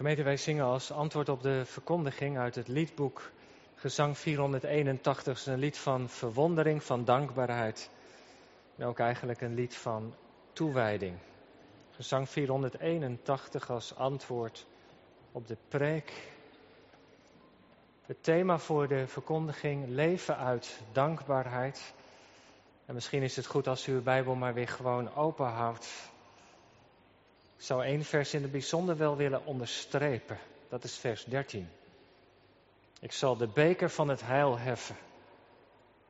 Gemeente, wij zingen als antwoord op de verkondiging uit het liedboek Gezang 481. een lied van verwondering, van dankbaarheid. En ook eigenlijk een lied van toewijding. Gezang 481 als antwoord op de preek. Het thema voor de verkondiging: leven uit dankbaarheid. En misschien is het goed als u uw Bijbel maar weer gewoon open houdt. Ik zou één vers in het bijzonder wel willen onderstrepen. Dat is vers 13. Ik zal de beker van het heil heffen.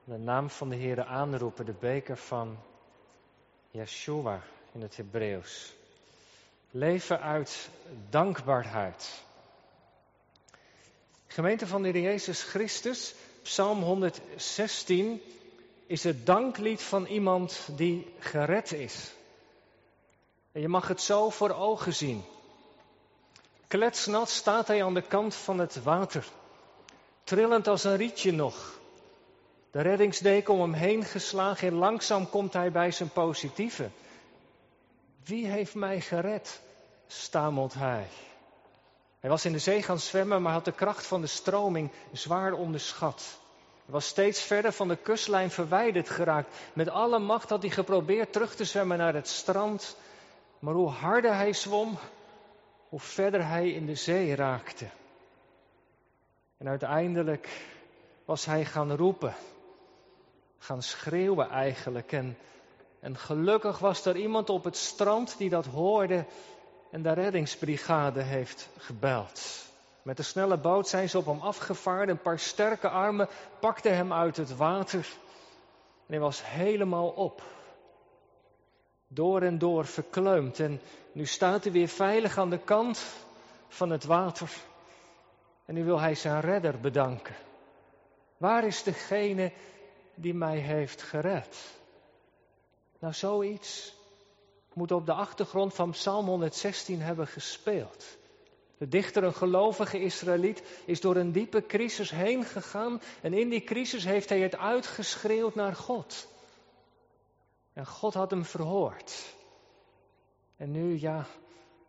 De naam van de Heer aanroepen, de beker van Yeshua in het Hebreeuws. Leven uit dankbaarheid. Gemeente van de Heer Jezus Christus, Psalm 116 is het danklied van iemand die gered is. En je mag het zo voor ogen zien. Kletsnat staat hij aan de kant van het water, trillend als een rietje nog. De reddingsdeken om hem heen geslagen en langzaam komt hij bij zijn positieve. Wie heeft mij gered? stamelt hij. Hij was in de zee gaan zwemmen, maar had de kracht van de stroming zwaar onderschat. Hij was steeds verder van de kustlijn verwijderd geraakt. Met alle macht had hij geprobeerd terug te zwemmen naar het strand. Maar hoe harder hij zwom, hoe verder hij in de zee raakte. En uiteindelijk was hij gaan roepen, gaan schreeuwen eigenlijk. En, en gelukkig was er iemand op het strand die dat hoorde en de reddingsbrigade heeft gebeld. Met de snelle boot zijn ze op hem afgevaard. Een paar sterke armen pakten hem uit het water. En hij was helemaal op. Door en door verkleumd. En nu staat hij weer veilig aan de kant van het water. En nu wil hij zijn redder bedanken. Waar is degene die mij heeft gered? Nou, zoiets moet op de achtergrond van Psalm 116 hebben gespeeld. De dichter, een gelovige Israëliet, is door een diepe crisis heen gegaan en in die crisis heeft hij het uitgeschreeuwd naar God. En God had hem verhoord. En nu, ja,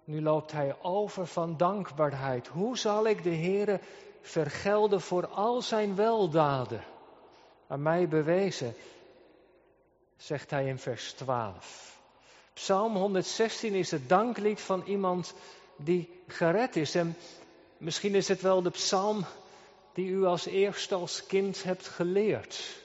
nu loopt hij over van dankbaarheid. Hoe zal ik de Heere vergelden voor al zijn weldaden aan mij bewezen? Zegt hij in vers 12. Psalm 116 is het danklied van iemand die gered is. En misschien is het wel de psalm die u als eerste als kind hebt geleerd.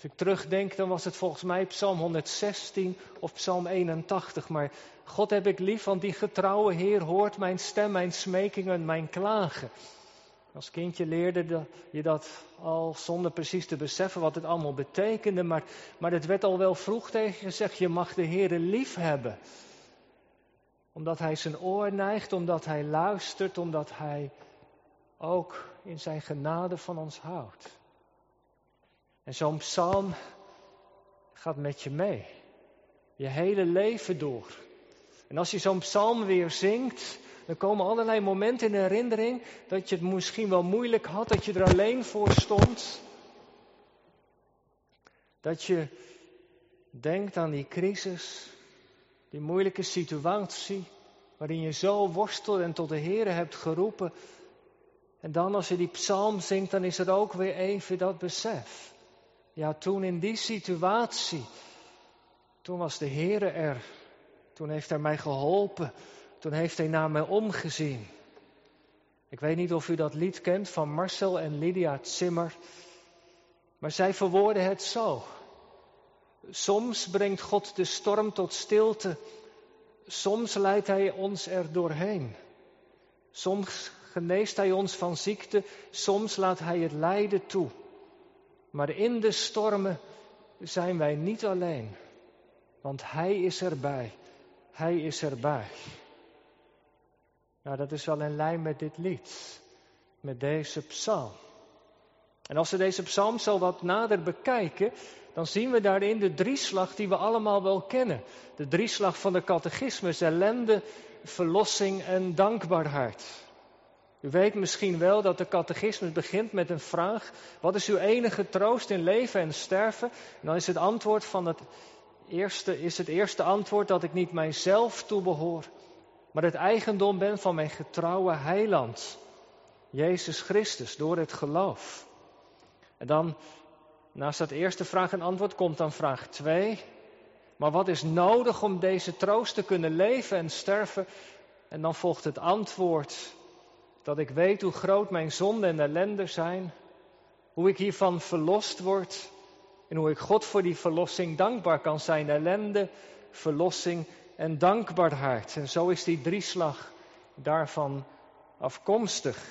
Als ik terugdenk, dan was het volgens mij Psalm 116 of Psalm 81. Maar God heb ik lief, want die getrouwe Heer hoort mijn stem, mijn smekingen, mijn klagen. Als kindje leerde je dat al zonder precies te beseffen wat het allemaal betekende. Maar, maar het werd al wel vroeg tegen gezegd, je mag de Heer lief hebben. Omdat Hij zijn oor neigt, omdat Hij luistert, omdat Hij ook in zijn genade van ons houdt. En zo'n psalm gaat met je mee. Je hele leven door. En als je zo'n psalm weer zingt, dan komen allerlei momenten in herinnering dat je het misschien wel moeilijk had, dat je er alleen voor stond. Dat je denkt aan die crisis, die moeilijke situatie, waarin je zo worstelt en tot de Heer hebt geroepen. En dan als je die psalm zingt, dan is er ook weer even dat besef. Ja, toen in die situatie, toen was de Heer er. Toen heeft hij mij geholpen. Toen heeft hij naar mij omgezien. Ik weet niet of u dat lied kent van Marcel en Lydia Zimmer. Maar zij verwoorden het zo. Soms brengt God de storm tot stilte. Soms leidt Hij ons er doorheen. Soms geneest Hij ons van ziekte. Soms laat Hij het lijden toe. Maar in de stormen zijn wij niet alleen. Want Hij is erbij. Hij is erbij. Nou, dat is wel in lijn met dit lied, met deze psalm. En als we deze psalm zo wat nader bekijken, dan zien we daarin de drieslag die we allemaal wel kennen. De drieslag van de catechismus, ellende, verlossing en dankbaarheid. U weet misschien wel dat de catechismus begint met een vraag: wat is uw enige troost in leven en sterven? En dan is het antwoord van het eerste, is het eerste antwoord dat ik niet mijzelf toebehoor, maar het eigendom ben van mijn getrouwe heiland, Jezus Christus, door het geloof. En dan, naast dat eerste vraag en antwoord, komt dan vraag 2. Maar wat is nodig om deze troost te kunnen leven en sterven? En dan volgt het antwoord dat ik weet hoe groot mijn zonde en ellende zijn, hoe ik hiervan verlost word en hoe ik God voor die verlossing dankbaar kan zijn. Ellende, verlossing en dankbaarheid. En zo is die drieslag daarvan afkomstig.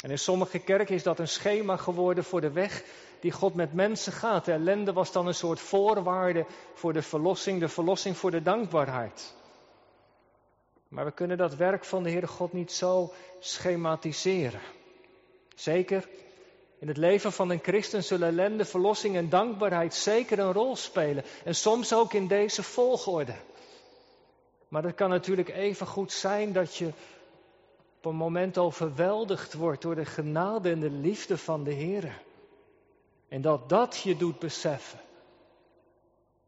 En in sommige kerken is dat een schema geworden voor de weg die God met mensen gaat. De ellende was dan een soort voorwaarde voor de verlossing, de verlossing voor de dankbaarheid. Maar we kunnen dat werk van de Heere God niet zo schematiseren. Zeker in het leven van een christen zullen ellende, verlossing en dankbaarheid zeker een rol spelen. En soms ook in deze volgorde. Maar het kan natuurlijk even goed zijn dat je op een moment overweldigd wordt door de genade en de liefde van de Heer. En dat dat je doet beseffen.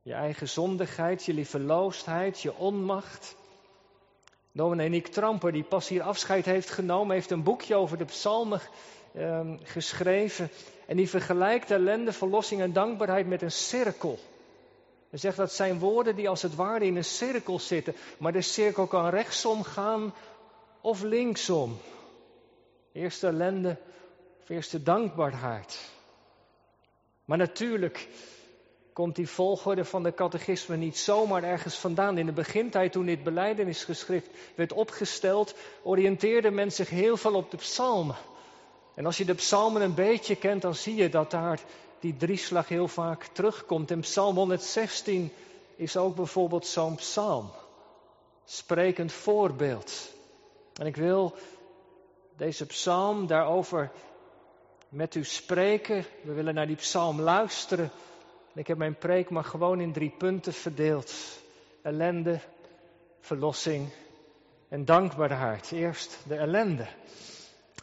Je eigen zondigheid, je lieveloosheid, je onmacht. Dominee Nick Tramper, die pas hier afscheid heeft genomen, heeft een boekje over de psalmen Ehm, geschreven. En die vergelijkt ellende, verlossing en dankbaarheid met een cirkel. Hij zegt dat zijn woorden die als het ware in een cirkel zitten. Maar de cirkel kan rechtsom gaan of linksom. Eerst ellende of eerst dankbaarheid. Maar natuurlijk komt die volgorde van de catechisme niet zomaar ergens vandaan. In de begintijd, toen dit beleidenisgeschrift werd opgesteld, oriënteerde men zich heel veel op de psalmen. En als je de psalmen een beetje kent, dan zie je dat daar die drieslag heel vaak terugkomt. In psalm 116 is ook bijvoorbeeld zo'n psalm. Sprekend voorbeeld. En ik wil deze psalm daarover met u spreken. We willen naar die psalm luisteren. Ik heb mijn preek maar gewoon in drie punten verdeeld. Ellende, verlossing en dankbaarheid. Eerst de ellende.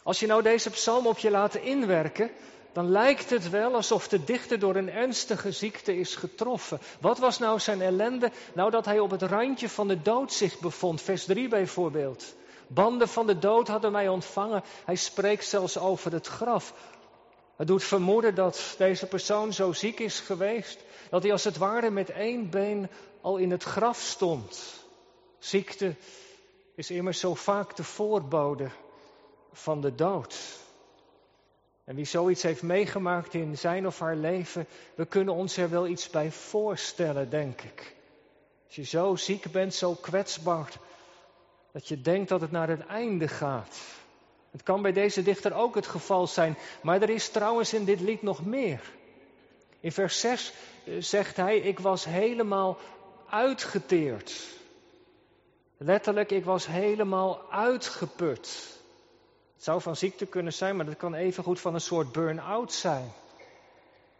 Als je nou deze psalm op je laat inwerken, dan lijkt het wel alsof de dichter door een ernstige ziekte is getroffen. Wat was nou zijn ellende? Nou dat hij op het randje van de dood zich bevond. Vers 3 bijvoorbeeld. Banden van de dood hadden mij ontvangen. Hij spreekt zelfs over het graf. Het doet vermoeden dat deze persoon zo ziek is geweest, dat hij als het ware met één been al in het graf stond. Ziekte is immers zo vaak de voorbode van de dood. En wie zoiets heeft meegemaakt in zijn of haar leven, we kunnen ons er wel iets bij voorstellen, denk ik. Als je zo ziek bent, zo kwetsbaar, dat je denkt dat het naar het einde gaat. Het kan bij deze dichter ook het geval zijn, maar er is trouwens in dit lied nog meer. In vers 6 eh, zegt hij, ik was helemaal uitgeteerd. Letterlijk, ik was helemaal uitgeput. Het zou van ziekte kunnen zijn, maar dat kan evengoed van een soort burn-out zijn.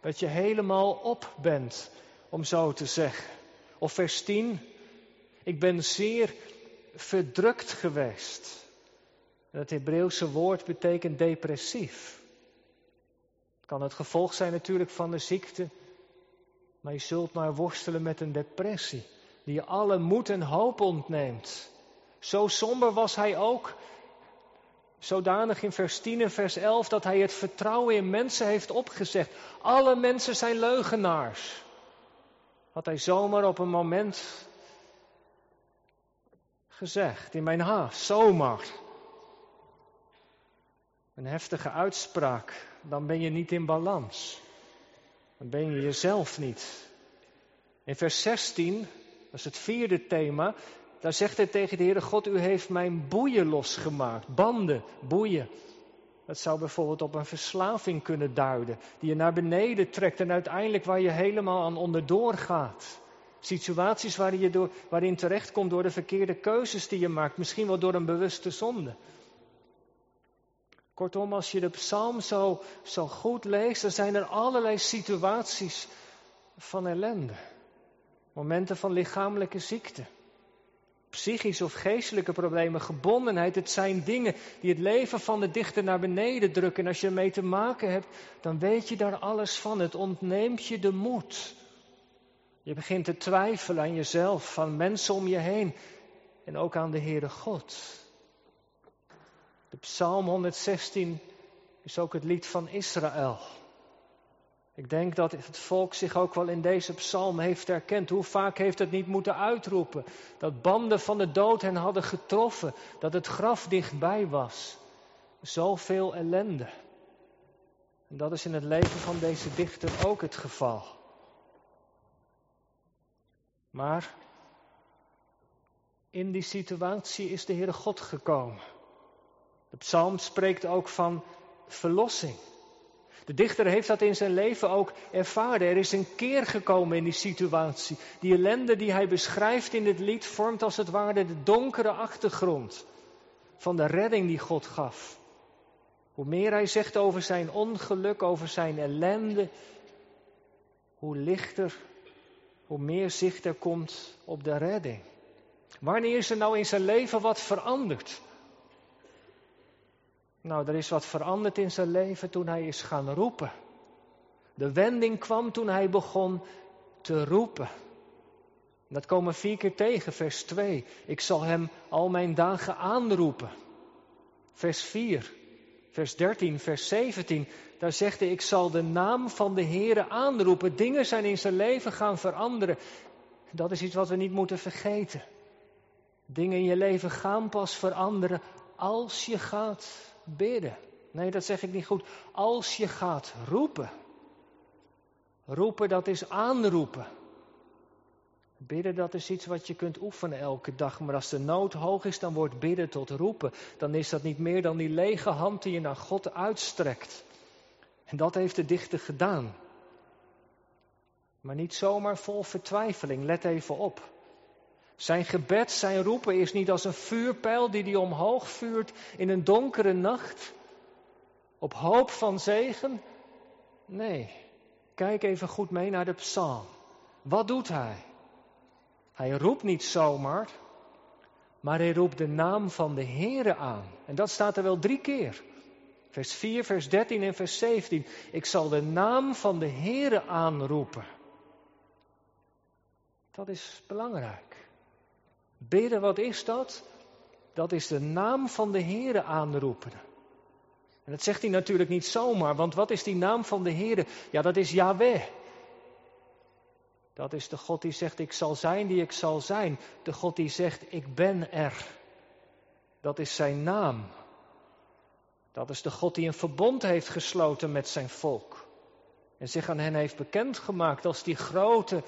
Dat je helemaal op bent, om zo te zeggen. Of vers 10. Ik ben zeer verdrukt geweest. Het Hebreeuwse woord betekent depressief. Het kan het gevolg zijn natuurlijk van de ziekte. Maar je zult maar worstelen met een depressie. Die alle moed en hoop ontneemt. Zo somber was hij ook Zodanig in vers 10 en vers 11 dat hij het vertrouwen in mensen heeft opgezegd. Alle mensen zijn leugenaars. Had hij zomaar op een moment gezegd in mijn haast, zomaar. Een heftige uitspraak, dan ben je niet in balans. Dan ben je jezelf niet. In vers 16, dat is het vierde thema, daar zegt hij tegen de Heere God, u heeft mijn boeien losgemaakt. Banden, boeien. Dat zou bijvoorbeeld op een verslaving kunnen duiden, die je naar beneden trekt en uiteindelijk waar je helemaal aan onderdoor gaat. Situaties waarin je door, waarin terechtkomt door de verkeerde keuzes die je maakt, misschien wel door een bewuste zonde. Kortom, als je de psalm zo, goed leest, dan zijn er allerlei situaties van ellende. Momenten van lichamelijke ziekte psychische of geestelijke problemen, gebondenheid. Het zijn dingen die het leven van de dichter naar beneden drukken. En als je ermee te maken hebt, dan weet je daar alles van. Het ontneemt je de moed. Je begint te twijfelen aan jezelf, van mensen om je heen. en ook aan de Heere God. De Psalm 116 is ook het lied van Israël. Ik denk dat het volk zich ook wel in deze psalm heeft herkend. Hoe vaak heeft het niet moeten uitroepen? Dat banden van de dood hen hadden getroffen. Dat het graf dichtbij was. Zoveel ellende. En dat is in het leven van deze dichter ook het geval. Maar in die situatie is de Heere God gekomen. De psalm spreekt ook van verlossing. De dichter heeft dat in zijn leven ook ervaren. Er is een keer gekomen in die situatie. Die ellende die hij beschrijft in dit lied vormt als het ware de donkere achtergrond van de redding die God gaf. Hoe meer hij zegt over zijn ongeluk, over zijn ellende, hoe lichter, hoe meer zicht er komt op de redding. Wanneer is er nou in zijn leven wat veranderd? Nou, er is wat veranderd in zijn leven toen hij is gaan roepen. De wending kwam toen hij begon te roepen. Dat komen vier keer tegen, vers 2. Ik zal hem al mijn dagen aanroepen. Vers 4, vers 13, vers 17. Daar zegt hij, ik zal de naam van de Heere aanroepen. Dingen zijn in zijn leven gaan veranderen. Dat is iets wat we niet moeten vergeten. Dingen in je leven gaan pas veranderen als je gaat bidden. Nee, dat zeg ik niet goed. Als je gaat roepen. Roepen, dat is aanroepen. Bidden, dat is iets wat je kunt oefenen elke dag. Maar als de nood hoog is, dan wordt bidden tot roepen. Dan is dat niet meer dan die lege hand die je naar God uitstrekt. En dat heeft de dichter gedaan. Maar niet zomaar vol vertwijfeling, let even op. Zijn gebed, zijn roepen is niet als een vuurpijl die hij omhoog vuurt in een donkere nacht. Op hoop van zegen. Nee, kijk even goed mee naar de psalm. Wat doet hij? Hij roept niet zomaar, maar hij roept de naam van de Heere aan. En dat staat er wel drie keer. Vers 4, vers 13 en vers 17. Ik zal de naam van de Heere aanroepen. Dat is belangrijk. Bidden, wat is dat? Dat is de naam van de Heere aanroepen. En dat zegt hij natuurlijk niet zomaar, want wat is die naam van de Heere? Ja, dat is Yahweh. Dat is de God die zegt, ik zal zijn die ik zal zijn. De God die zegt, ik ben er. Dat is zijn naam. Dat is de God die een verbond heeft gesloten met zijn volk. En zich aan hen heeft bekendgemaakt als die grote,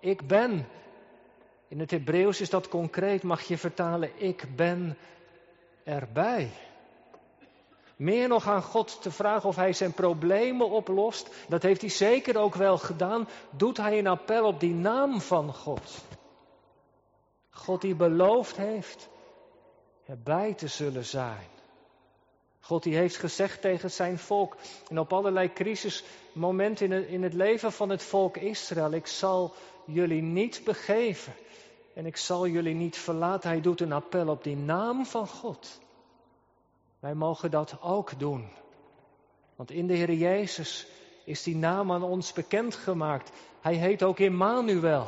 ik ben. In het Hebreeuws is dat concreet, mag je vertalen, ik ben erbij. Meer nog aan God te vragen of hij zijn problemen oplost, dat heeft hij zeker ook wel gedaan, doet hij een appel op die naam van God. God die beloofd heeft erbij te zullen zijn. God die heeft gezegd tegen zijn volk en op allerlei crisismomenten in het leven van het volk Israël, ik zal jullie niet begeven en ik zal jullie niet verlaten. Hij doet een appel op die naam van God. Wij mogen dat ook doen. Want in de Heer Jezus is die naam aan ons bekendgemaakt. Hij heet ook Immanuel.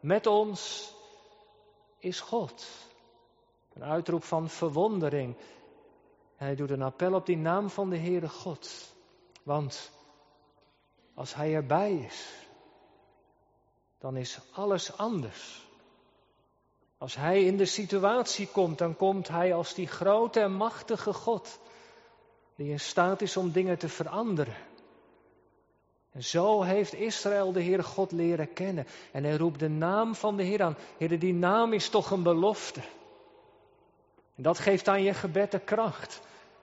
Met ons is God. Een uitroep van verwondering. Hij doet een appel op die naam van de Heere God. Want als Hij erbij is, dan is alles anders. Als Hij in de situatie komt, dan komt Hij als die grote en machtige God, die in staat is om dingen te veranderen. En zo heeft Israël de Heere God leren kennen. En hij roept de naam van de Heer aan. Heer, die naam is toch een belofte. En dat geeft aan je gebed de kracht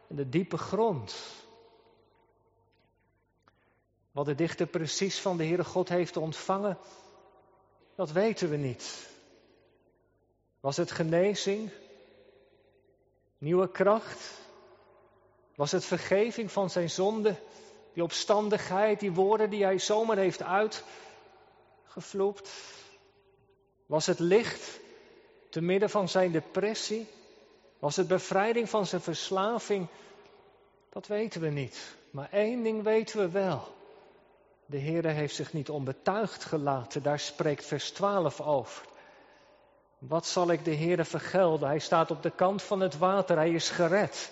en de diepe grond. Wat de dichter precies van de Heere God heeft ontvangen, dat weten we niet. Was het genezing? Nieuwe kracht? Was het vergeving van zijn zonde? Die opstandigheid, die woorden die hij zomaar heeft uitgevloept? Was het licht te midden van zijn depressie? Was het bevrijding van zijn verslaving? Dat weten we niet. Maar één ding weten we wel. De Heer heeft zich niet onbetuigd gelaten. Daar spreekt vers 12 over. Wat zal ik de Heere vergelden? Hij staat op de kant van het water, hij is gered.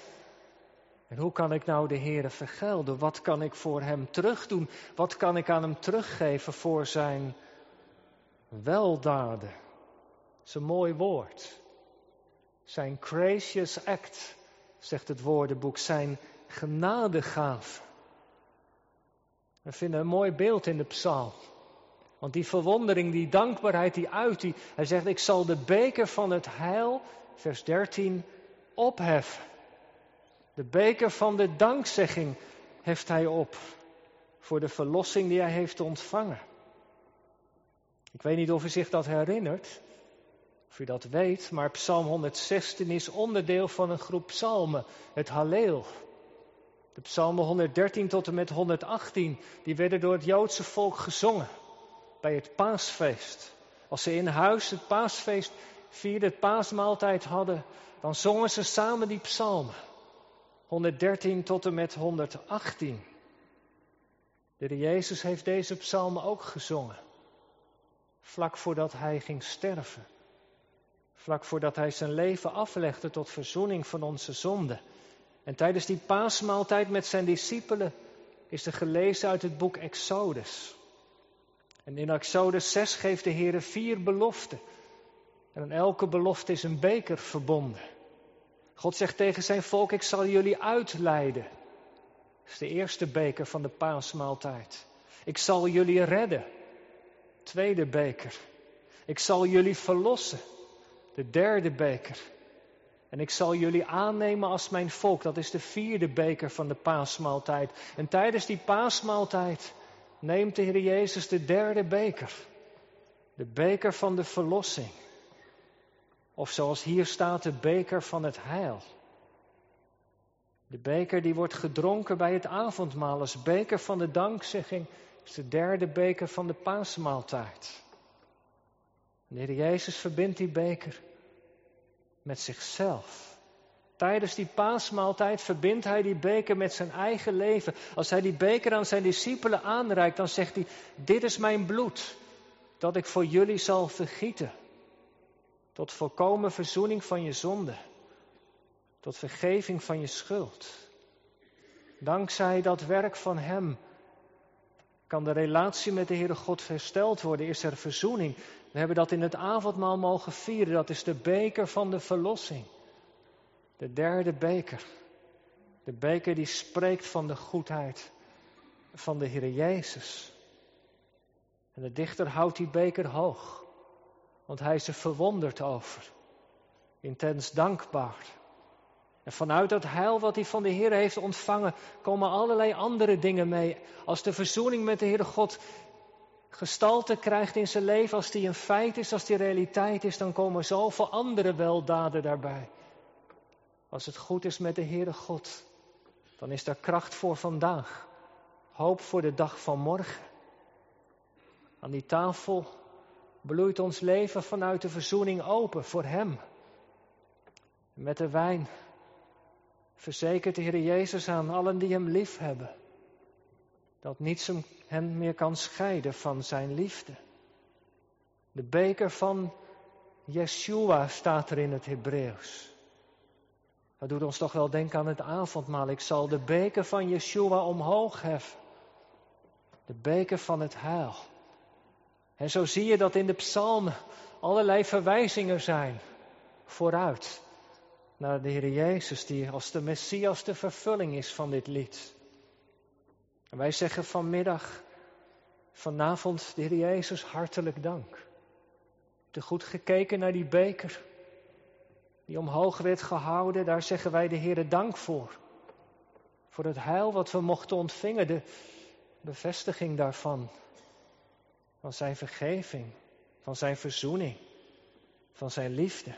En hoe kan ik nou de Heere vergelden? Wat kan ik voor hem terugdoen? Wat kan ik aan hem teruggeven voor zijn weldaden? Dat is een mooi woord. Zijn gracious act, zegt het woordenboek, zijn genadegave. We vinden een mooi beeld in de psalm. Want die verwondering, die dankbaarheid, die uit, hij zegt, ik zal de beker van het heil, vers 13, opheffen. De beker van de dankzegging heft hij op voor de verlossing die hij heeft ontvangen. Ik weet niet of u zich dat herinnert, of u dat weet, maar Psalm 116 is onderdeel van een groep psalmen, het Halleel. De psalmen 113 tot en met 118, die werden door het Joodse volk gezongen bij het paasfeest. Als ze in huis het paasfeest vierden, het paasmaaltijd hadden, dan zongen ze samen die psalmen. 113 tot en met 118. De Heer Jezus heeft deze psalmen ook gezongen. Vlak voordat hij ging sterven. Vlak voordat hij zijn leven aflegde tot verzoening van onze zonden. En tijdens die paasmaaltijd met zijn discipelen is er gelezen uit het boek Exodus. En in Exodus 6 geeft de Heer vier beloften. En aan elke belofte is een beker verbonden. God zegt tegen zijn volk, ik zal jullie uitleiden. Dat is de eerste beker van de paasmaaltijd. Ik zal jullie redden. Tweede beker. Ik zal jullie verlossen. De derde beker. En ik zal jullie aannemen als mijn volk. Dat is de vierde beker van de paasmaaltijd. En tijdens die paasmaaltijd neemt de Heer Jezus de derde beker. De beker van de verlossing. Of zoals hier staat, de beker van het heil. De beker die wordt gedronken bij het avondmaal als beker van de dankzegging. is de derde beker van de paasmaaltijd. De Heer Jezus verbindt die beker met zichzelf. Tijdens die paasmaaltijd verbindt hij die beker met zijn eigen leven. Als hij die beker aan zijn discipelen aanreikt, dan zegt hij: Dit is mijn bloed, dat ik voor jullie zal vergieten. Tot volkomen verzoening van je zonde. Tot vergeving van je schuld. Dankzij dat werk van Hem kan de relatie met de Heere God hersteld worden. Is er verzoening. We hebben dat in het avondmaal mogen vieren. Dat is de beker van de verlossing. De derde beker. De beker die spreekt van de goedheid van de Heer Jezus. En de dichter houdt die beker hoog. Want hij is er verwonderd over. Intens dankbaar. En vanuit dat heil wat hij van de Heer heeft ontvangen, komen allerlei andere dingen mee. Als de verzoening met de Heere God gestalte krijgt in zijn leven, als die een feit is, als die realiteit is, dan komen zoveel andere weldaden daarbij. Als het goed is met de Heere God, dan is daar kracht voor vandaag. Hoop voor de dag van morgen. Aan die tafel bloeit ons leven vanuit de verzoening open voor Hem. Met de wijn verzekert de Heer Jezus aan allen die Hem lief hebben, dat niets hen meer kan scheiden van Zijn liefde. De beker van Yeshua staat er in het Hebreeuws. Dat doet ons toch wel denken aan het avondmaal. Ik zal de beker van Yeshua omhoog heffen. De beker van het heil. En zo zie je dat in de psalmen allerlei verwijzingen zijn vooruit naar de Heer Jezus, die als de Messias de vervulling is van dit lied. En wij zeggen vanmiddag, vanavond, de Heer Jezus, hartelijk dank. Te goed gekeken naar die beker die omhoog werd gehouden, daar zeggen wij de Heer dank voor. Voor het heil wat we mochten ontvingen, de bevestiging daarvan. Van zijn vergeving, van zijn verzoening, van zijn liefde.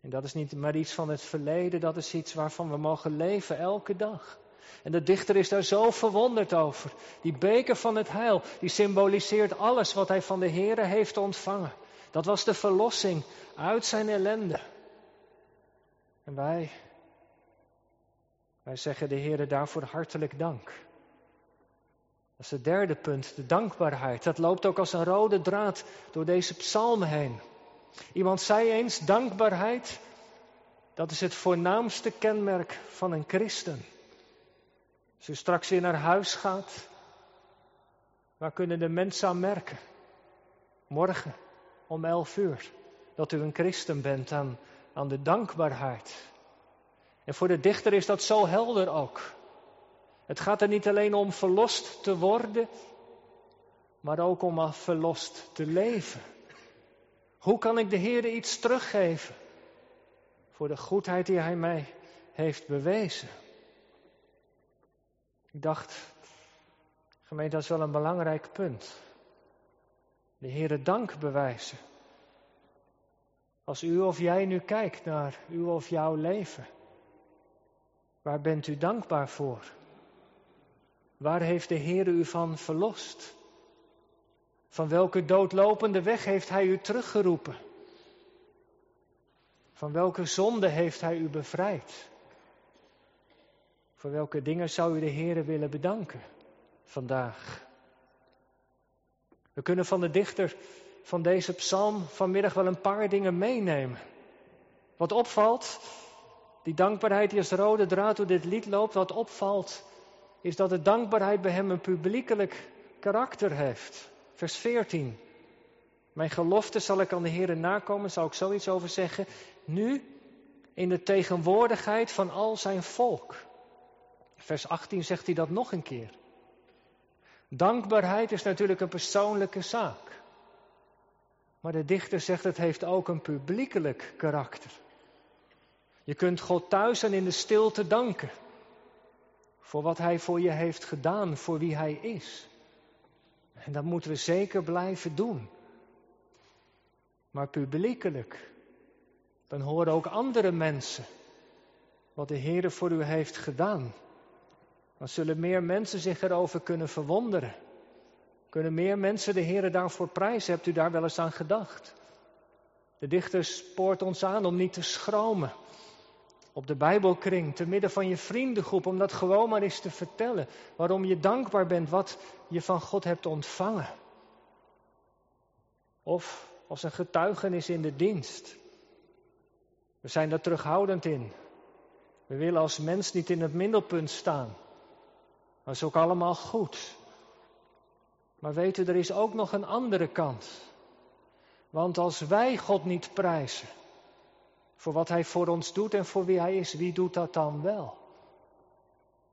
En dat is niet maar iets van het verleden, dat is iets waarvan we mogen leven elke dag. En de dichter is daar zo verwonderd over. Die beker van het heil, die symboliseert alles wat hij van de Heer heeft ontvangen. Dat was de verlossing uit zijn ellende. En wij, wij zeggen de Heer daarvoor hartelijk dank. Dat is het derde punt, de dankbaarheid. Dat loopt ook als een rode draad door deze psalmen heen. Iemand zei eens, dankbaarheid, dat is het voornaamste kenmerk van een christen. Als u straks weer naar huis gaat, waar kunnen de mensen aan merken? Morgen om elf uur, dat u een christen bent aan, aan de dankbaarheid. En voor de dichter is dat zo helder ook. Het gaat er niet alleen om verlost te worden, maar ook om verlost te leven. Hoe kan ik de Heer iets teruggeven voor de goedheid die Hij mij heeft bewezen? Ik dacht, gemeente, dat is wel een belangrijk punt. De Heere dank bewijzen. Als u of jij nu kijkt naar uw of jouw leven, waar bent u dankbaar voor? Waar heeft de Heer u van verlost? Van welke doodlopende weg heeft Hij u teruggeroepen? Van welke zonde heeft Hij u bevrijd? Voor welke dingen zou u de Heer willen bedanken vandaag? We kunnen van de dichter van deze psalm vanmiddag wel een paar dingen meenemen. Wat opvalt, die dankbaarheid die als rode draad door dit lied loopt, wat opvalt, is dat de dankbaarheid bij hem een publiekelijk karakter heeft. Vers 14. Mijn gelofte zal ik aan de Heer nakomen, zal ik zoiets over zeggen. Nu in de tegenwoordigheid van al zijn volk. Vers 18 zegt hij dat nog een keer. Dankbaarheid is natuurlijk een persoonlijke zaak. Maar de dichter zegt het heeft ook een publiekelijk karakter. Je kunt God thuis en in de stilte danken. Voor wat Hij voor je heeft gedaan, voor wie Hij is. En dat moeten we zeker blijven doen. Maar publiekelijk, dan horen ook andere mensen wat de Heer voor u heeft gedaan. Dan zullen meer mensen zich erover kunnen verwonderen. Kunnen meer mensen de Heer daarvoor prijzen? Hebt u daar wel eens aan gedacht? De dichter spoort ons aan om niet te schromen. Op de Bijbelkring, te midden van je vriendengroep, om dat gewoon maar eens te vertellen. Waarom je dankbaar bent wat je van God hebt ontvangen. Of als een getuigenis in de dienst. We zijn daar terughoudend in. We willen als mens niet in het middelpunt staan. Dat is ook allemaal goed. Maar weten, er is ook nog een andere kant. Want als wij God niet prijzen voor wat Hij voor ons doet en voor wie Hij is, wie doet dat dan wel?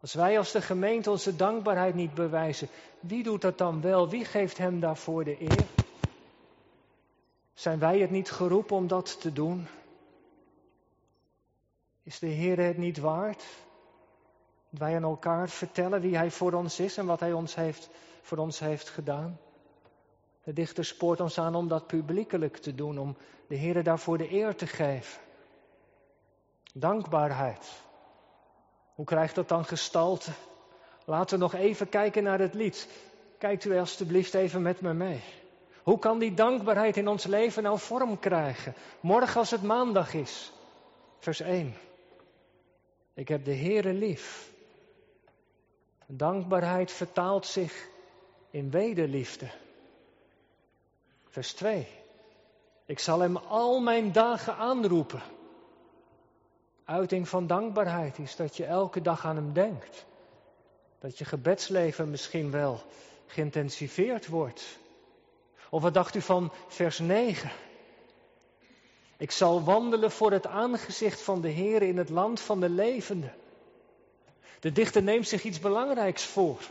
Als wij als de gemeente onze dankbaarheid niet bewijzen, wie doet dat dan wel? Wie geeft Hem daarvoor de eer? Zijn wij het niet geroepen om dat te doen? Is de Heer het niet waard? Dat wij aan elkaar vertellen wie Hij voor ons is en wat Hij ons heeft, voor ons heeft gedaan. De dichter spoort ons aan om dat publiekelijk te doen, om de Heer daarvoor de eer te geven. Dankbaarheid. Hoe krijgt dat dan gestalte? Laten we nog even kijken naar het lied. Kijkt u alstublieft even met me mee. Hoe kan die dankbaarheid in ons leven nou vorm krijgen? Morgen als het maandag is. Vers 1. Ik heb de Heere lief. Dankbaarheid vertaalt zich in wederliefde. Vers 2. Ik zal hem al mijn dagen aanroepen. Uiting van dankbaarheid is dat je elke dag aan hem denkt. Dat je gebedsleven misschien wel geïntensiveerd wordt. Of wat dacht u van vers 9? Ik zal wandelen voor het aangezicht van de Heer in het land van de levenden. De dichter neemt zich iets belangrijks voor.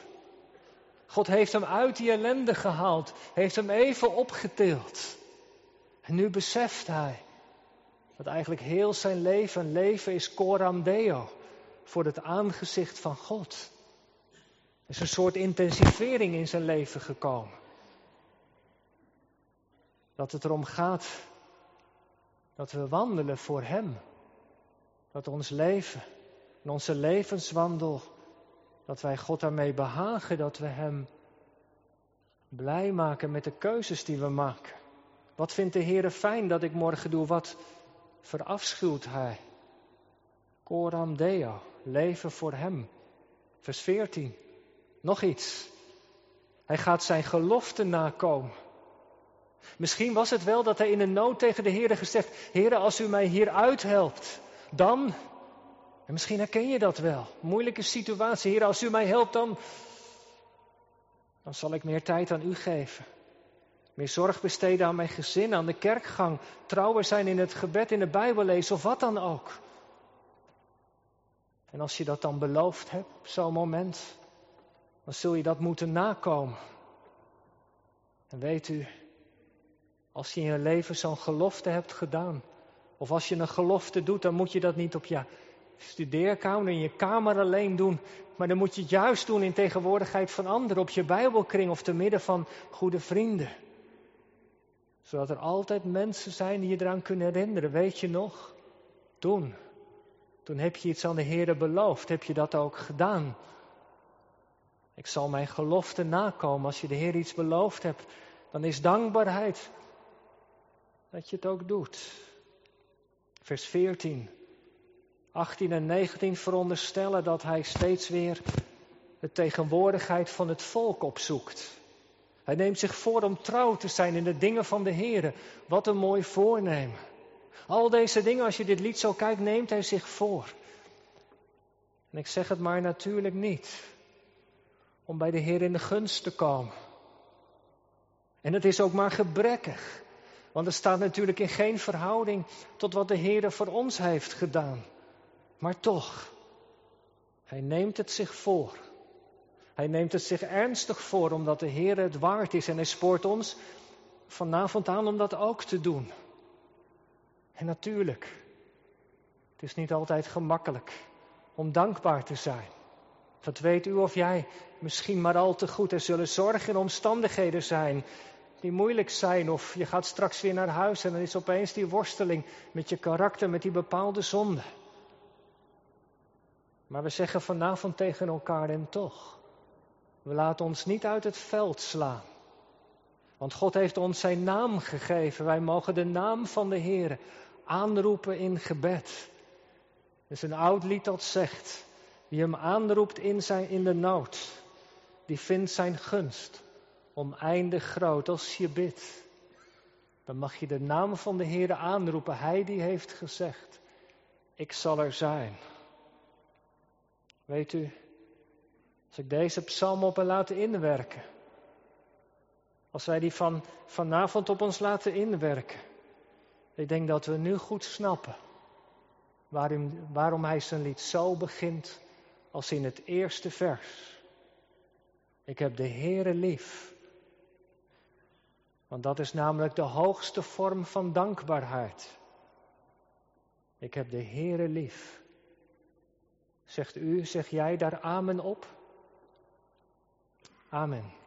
God heeft hem uit die ellende gehaald, heeft hem even opgetild. En nu beseft hij dat eigenlijk heel zijn leven leven is coram deo, voor het aangezicht van God. Er is een soort intensivering in zijn leven gekomen. Dat het erom gaat dat we wandelen voor Hem. Dat ons leven en onze levenswandel, dat wij God daarmee behagen, dat we Hem blij maken met de keuzes die we maken. Wat vindt de Heer fijn dat ik morgen doe? Wat verafschuwt Hij? Coram Deo, leven voor Hem. Vers 14, nog iets. Hij gaat zijn gelofte nakomen. Misschien was het wel dat hij in een nood tegen de Heer gezegd: Heer, als u mij hier uithelpt, dan. En misschien herken je dat wel. Moeilijke situatie. Heer, als u mij helpt, dan. Dan zal ik meer tijd aan u geven. Meer zorg besteden aan mijn gezin, aan de kerkgang. Trouwer zijn in het gebed, in de Bijbel lezen of wat dan ook. En als je dat dan beloofd hebt zo'n moment, dan zul je dat moeten nakomen. En weet u, als je in je leven zo'n gelofte hebt gedaan, of als je een gelofte doet, dan moet je dat niet op je studeerkamer, in je kamer alleen doen, maar dan moet je het juist doen in tegenwoordigheid van anderen, op je Bijbelkring of te midden van goede vrienden. Zodat er altijd mensen zijn die je eraan kunnen herinneren. Weet je nog? Toen. Toen heb je iets aan de Heer beloofd. Heb je dat ook gedaan? Ik zal mijn gelofte nakomen. Als je de Heer iets beloofd hebt, dan is dankbaarheid dat je het ook doet. Vers 14, 18 en 19 veronderstellen dat hij steeds weer de tegenwoordigheid van het volk opzoekt. Hij neemt zich voor om trouw te zijn in de dingen van de Heer. Wat een mooi voornemen. Al deze dingen, als je dit lied zo kijkt, neemt hij zich voor. En ik zeg het maar natuurlijk niet om bij de Heer in de gunst te komen. En het is ook maar gebrekkig. Want het staat natuurlijk in geen verhouding tot wat de Heer voor ons heeft gedaan. Maar toch, Hij neemt het zich voor. Hij neemt het zich ernstig voor omdat de Heer het waard is. En Hij spoort ons vanavond aan om dat ook te doen. En natuurlijk, het is niet altijd gemakkelijk om dankbaar te zijn. Dat weet u of jij misschien maar al te goed. Er zullen zorgen en omstandigheden zijn die moeilijk zijn. Of je gaat straks weer naar huis en dan is opeens die worsteling met je karakter, met die bepaalde zonde. Maar we zeggen vanavond tegen elkaar en toch. We laten ons niet uit het veld slaan. Want God heeft ons zijn naam gegeven. Wij mogen de naam van de Heer aanroepen in gebed. Er is een oud lied dat zegt, wie hem aanroept in, zijn, in de nood, die vindt zijn gunst oneindig groot. Als je bidt, dan mag je de naam van de Heer aanroepen. Hij die heeft gezegd, ik zal er zijn. Weet u, als ik deze psalm op en laten inwerken, als wij die van vanavond op ons laten inwerken, ik denk dat we nu goed snappen waarom, waarom hij zijn lied zo begint als in het eerste vers. Ik heb de Heere lief. Want dat is namelijk de hoogste vorm van dankbaarheid. Ik heb de Heere lief. Zegt u, zeg jij daar amen op? Amen.